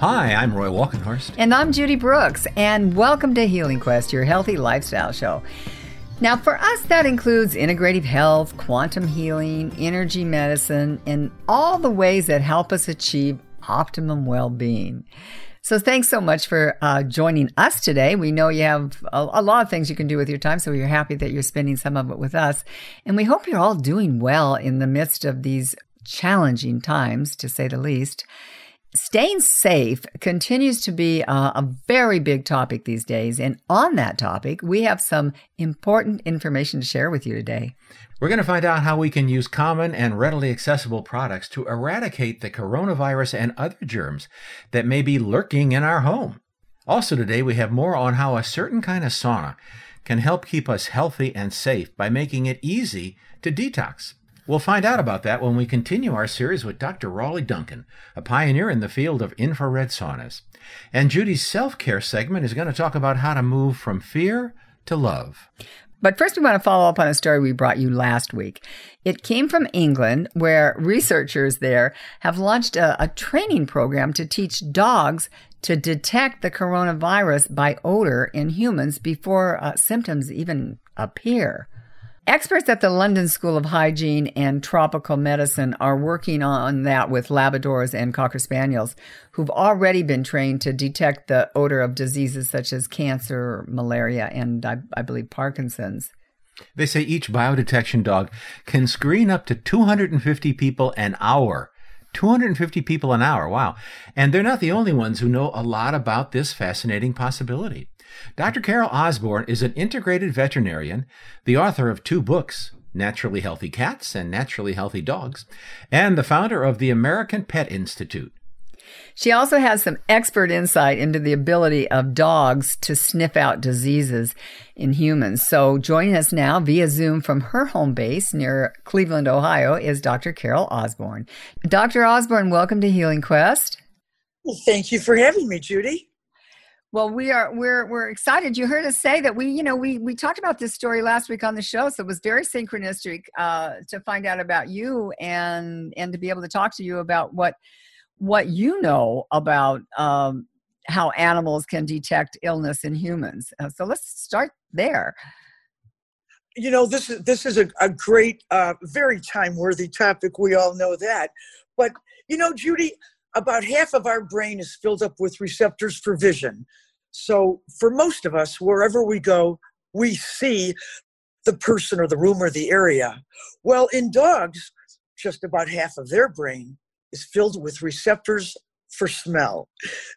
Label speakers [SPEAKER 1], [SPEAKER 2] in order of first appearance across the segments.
[SPEAKER 1] Hi, I'm Roy Walkenhorst.
[SPEAKER 2] And I'm Judy Brooks, and welcome to Healing Quest, your healthy lifestyle show. Now, for us, that includes integrative health, quantum healing, energy medicine, and all the ways that help us achieve optimum well being. So, thanks so much for uh, joining us today. We know you have a, a, lot of things you can do with your time, so we're happy that you're spending some of it with us. And we hope you're all doing well in the midst of these challenging times, to say the least. Staying safe continues to be a, a, very big topic these days. And on that topic, we have some important information to share with you today.
[SPEAKER 1] We're going to find out how we can use common and readily accessible products to eradicate the coronavirus and other germs that may be lurking in our home. Also, today, we have more on how a certain kind of sauna can help keep us healthy and safe by making it easy to detox. We'll find out about that when we continue our series with Dr. Raleigh Duncan, a pioneer in the field of infrared saunas. And Judy's self care segment is going to talk about how to move from fear to love.
[SPEAKER 2] But first, we want to follow up on a story we brought you last week. It came from England, where researchers there have launched a, a training program to teach dogs to detect the coronavirus by odor in humans before uh, symptoms even appear. Experts at the London School of Hygiene and Tropical Medicine are working on that with Labradors and Cocker Spaniels who've already been trained to detect the odor of diseases such as cancer, malaria, and I, I believe Parkinson's.
[SPEAKER 1] They say each biodetection dog can screen up to 250 people an hour. 250 people an hour. Wow. And they're not the only ones who know a lot about this fascinating possibility. Dr. Carol Osborne is an integrated veterinarian, the author of two books, Naturally Healthy Cats and Naturally Healthy Dogs, and the founder of the American Pet Institute.
[SPEAKER 2] She also has some expert insight into the ability of dogs to sniff out diseases in humans. So, joining us now via Zoom from her home base near Cleveland, Ohio, is Dr. Carol Osborne. Dr. Osborne, welcome to Healing Quest.
[SPEAKER 3] Well, thank you for having me, Judy.
[SPEAKER 2] Well, we are we're we're excited. You heard us say that we, you know, we we talked about this story last week on the show, so it was very synchronistic uh, to find out about you and and to be able to talk to you about what what you know about um, how animals can detect illness in humans. Uh, so let's start there.
[SPEAKER 3] You know, this is this is a, a great, uh, very time worthy topic. We all know that, but you know, Judy, about half of our brain is filled up with receptors for vision. So, for most of us, wherever we go, we see the person or the room or the area. Well, in dogs, just about half of their brain is filled with receptors for smell.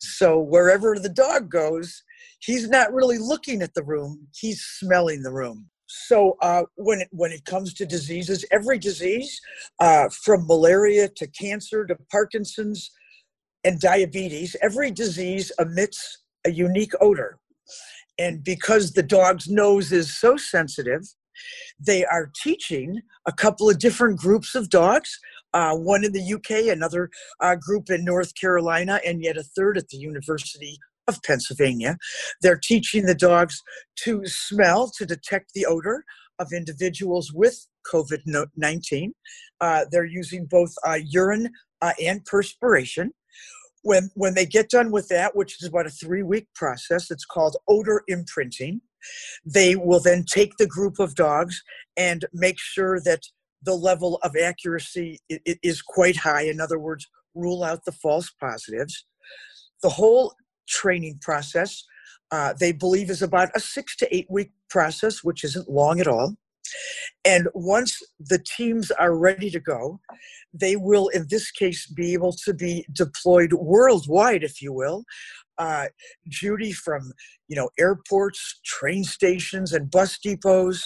[SPEAKER 3] So, wherever the dog goes, he's not really looking at the room, he's smelling the room. So uh, when it, when it comes to diseases, every disease, uh, from malaria to cancer to Parkinson's and diabetes, every disease emits a unique odor. And because the dog's nose is so sensitive, they are teaching a couple of different groups of dogs uh, one in the UK, another uh, group in North Carolina, and yet a third at the University of Pennsylvania. They're teaching the dogs to smell, to detect the odor of individuals with COVID 19. Uh, they're using both uh, urine uh, and perspiration when when they get done with that which is about a three week process it's called odor imprinting they will then take the group of dogs and make sure that the level of accuracy is quite high. In other words rule out the false positives. The whole training process uh, they believe is about a six to eight week process which isn't long at all and once the teams are ready to go, they will, in this case, be able to be deployed worldwide, if you will. Uh, Judy, from you know airports, train stations, and bus depots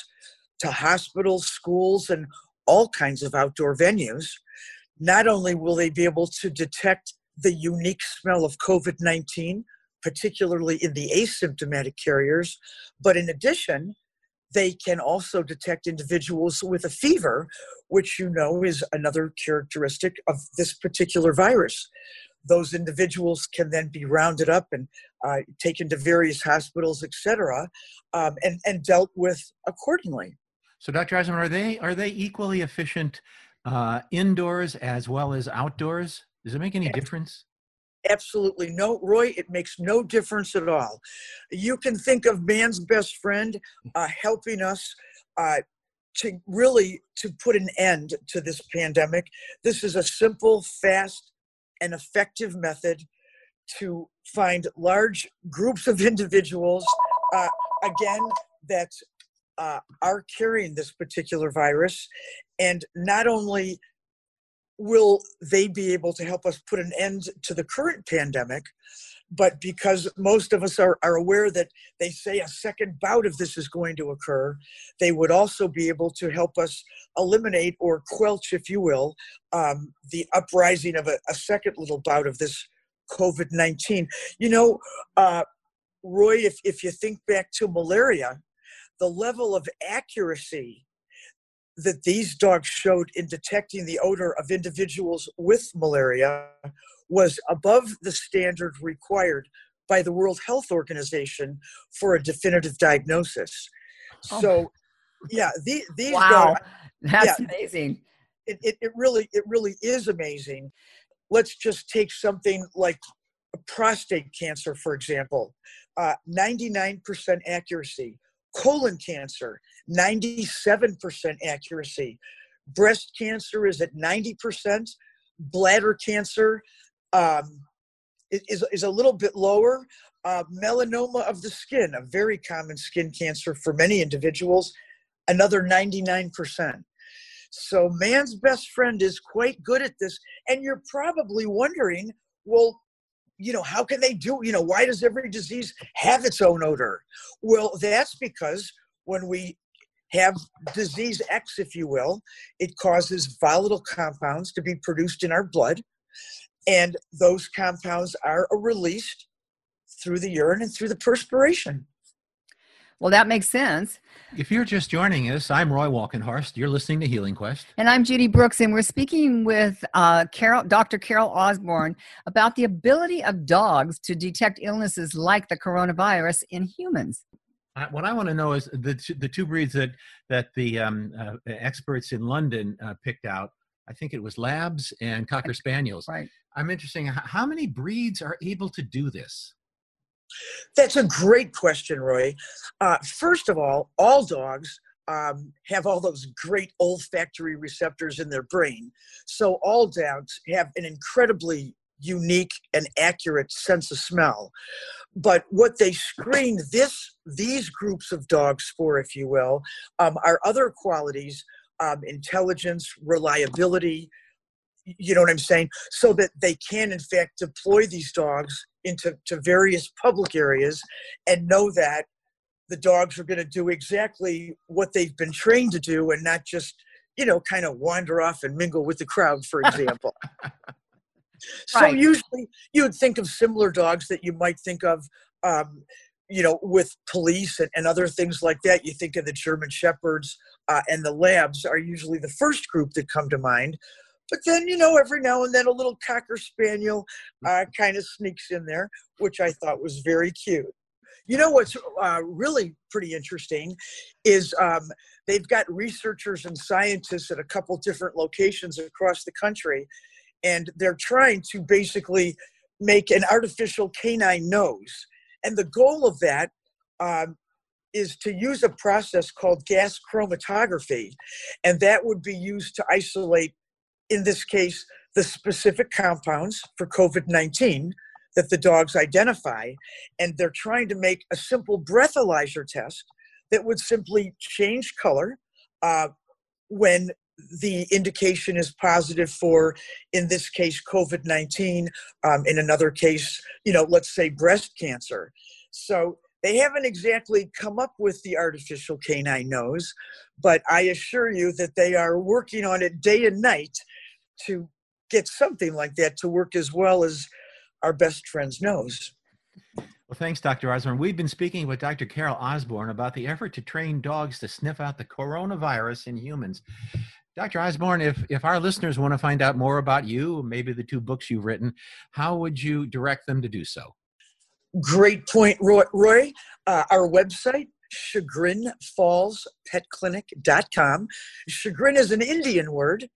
[SPEAKER 3] to hospitals, schools, and all kinds of outdoor venues. Not only will they be able to detect the unique smell of COVID 19, particularly in the asymptomatic carriers, but in addition, they can also detect individuals with a fever, which you know is another characteristic of this particular virus. Those individuals can then be rounded up and uh, taken to various hospitals, etc., um, and, and dealt with accordingly.
[SPEAKER 1] So, Dr. Eisenman, are they are they equally efficient uh, indoors as well as outdoors? Does it make any difference?
[SPEAKER 3] Absolutely no, Roy. It makes no difference at all. You can think of man's best friend uh, helping us uh, to really to put an end to this pandemic. This is a simple, fast, and effective method to find large groups of individuals. Uh, again, that uh, are carrying this particular virus, and not only will they be able to help us put an end to the current pandemic? But because most of us are, are aware that they say a second bout of this is going to occur, they would also be able to help us eliminate or quelch, if you will, um, the uprising of a, a, second little bout of this COVID 19. You know, uh, Roy, if, if you think back to malaria, the level of accuracy that these dogs showed in detecting the odor of individuals with malaria was above the standard required by the World Health Organization for a definitive diagnosis. Oh. So, yeah, the, these
[SPEAKER 2] wow, dogs, that's yeah, amazing.
[SPEAKER 3] It, it, it really it really is amazing. Let's just take something like prostate cancer, for example. Uh, 99% accuracy colon cancer 97% accuracy. Breast cancer is at 90% bladder cancer um, is, is a little bit lower. Uh, melanoma of the skin a very common skin cancer for many individuals another 99% so man's best friend is quite good at this and you're probably wondering well you know, how can they do, you know, why does every disease have its own odor? Well, that's because when we have disease X, if you will, it causes volatile compounds to be produced in our blood. And those compounds are released through the urine and through the perspiration.
[SPEAKER 2] Well, that makes sense.
[SPEAKER 1] If you're just joining us, I'm Roy Walkenhorst. You're listening to Healing Quest.
[SPEAKER 2] And I'm Judy Brooks, and we're speaking with uh, Carol, Dr. Carol Osborne about the ability of dogs to detect illnesses like the coronavirus in humans.
[SPEAKER 1] what I want to know is the, the two breeds that, that the um, uh, experts in London uh, picked out. I think it was Labs and Cocker Spaniels.
[SPEAKER 2] Right.
[SPEAKER 1] I'm interested. How many breeds are able to do this?
[SPEAKER 3] That's a great question, Roy. Uh, first of all, all dogs um, have all those great olfactory receptors in their brain. So all dogs have an incredibly unique and accurate sense of smell. But what they screen this these groups of dogs for, if you will, um, are other qualities: um, intelligence, reliability. You know what I'm saying? So that they can, in fact, deploy these dogs into to various public areas and know that the dogs are going to do exactly what they've been trained to do and not just you know kind of wander off and mingle with the crowd for example. So right. usually you would think of similar dogs that you might think of um, you know with police and, and, other things like that. You think of the german shepherds uh, and the labs are usually the first group that come to mind but then, you know, every now and then a little cocker spaniel uh, kind of sneaks in there, which I thought was very cute. You know what's uh, really pretty interesting is um, they've got researchers and scientists at a couple different locations across the country, and they're trying to basically make an artificial canine nose. And the goal of that um, is to use a process called gas chromatography, and that would be used to isolate in this case, the specific compounds for COVID 19 that the dogs identify. And they're trying to make a simple breathalyzer test that would simply change color uh, when the indication is positive for, in this case, COVID 19, um, in another case, you know, let's say breast cancer. So they haven't exactly come up with the artificial canine nose, but I assure you that they are working on it day and night to get something like that to work as well as our best friend's nose.
[SPEAKER 1] Well, thanks, Dr. Osborne. We've been speaking with Dr. Carol Osborne about the effort to train dogs to sniff out the coronavirus in humans. Dr. Osborne, if, if our listeners want to find out more about you, maybe the two books you've written, how would you direct them to do so?
[SPEAKER 3] Great point, Roy. Roy. Uh, our website, chagrinfallspetclinic.com. Chagrin is an Indian word,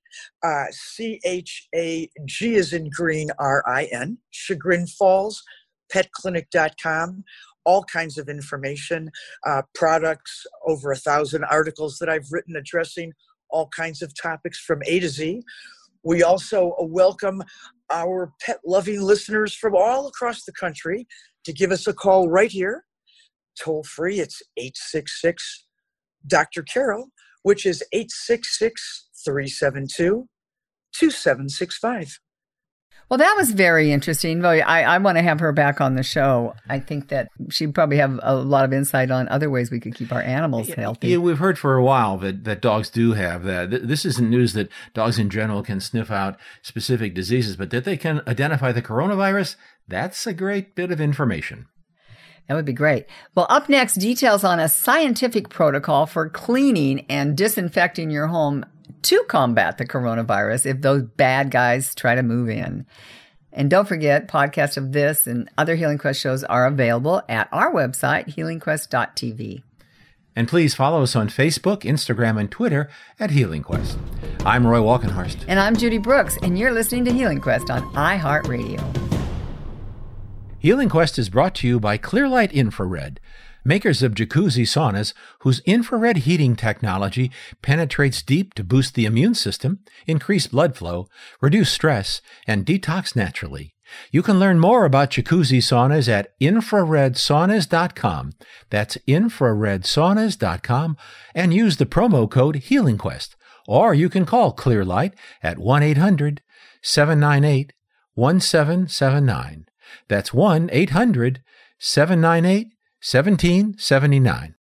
[SPEAKER 3] uh, C H A G is in green R I N. Chagrinfallspetclinic.com. All kinds of information, uh, products, over a thousand articles that I've written addressing all kinds of topics from A to Z. We also welcome our pet loving listeners from all across the country to give us a call right here, toll free. It's 866 Dr. Carol, which is 866 372 2765.
[SPEAKER 2] Well, that was very interesting. I, I want to have her back on the show. I think that she'd probably have a lot of insight on other ways we could keep our animals healthy.
[SPEAKER 1] Yeah, we've heard for a while that, that dogs do have that. This isn't news that dogs in general can sniff out specific diseases, but that they can identify the coronavirus, that's a great bit of information.
[SPEAKER 2] That would be great. Well, up next, details on a scientific protocol for cleaning and disinfecting your home to combat the coronavirus if those bad guys try to move in. And don't forget, podcasts of this and other Healing Quest shows are available at our website, healingquest.tv.
[SPEAKER 1] And please follow us on Facebook, Instagram, and Twitter at Healing Quest. I'm Roy Walkenhorst.
[SPEAKER 2] And I'm Judy Brooks, and you're listening to Healing Quest on iHeartRadio.
[SPEAKER 1] Healing Quest is brought to you by Clearlight Infrared makers of jacuzzi saunas whose infrared heating technology penetrates deep to boost the immune system, increase blood flow, reduce stress, and detox naturally. You can learn more about jacuzzi saunas at infraredsaunas.com. That's infraredsaunas.com and use the promo code HealingQuest. Or you can call Clearlight at 1 800 798 1779. That's 1 800 798 1779.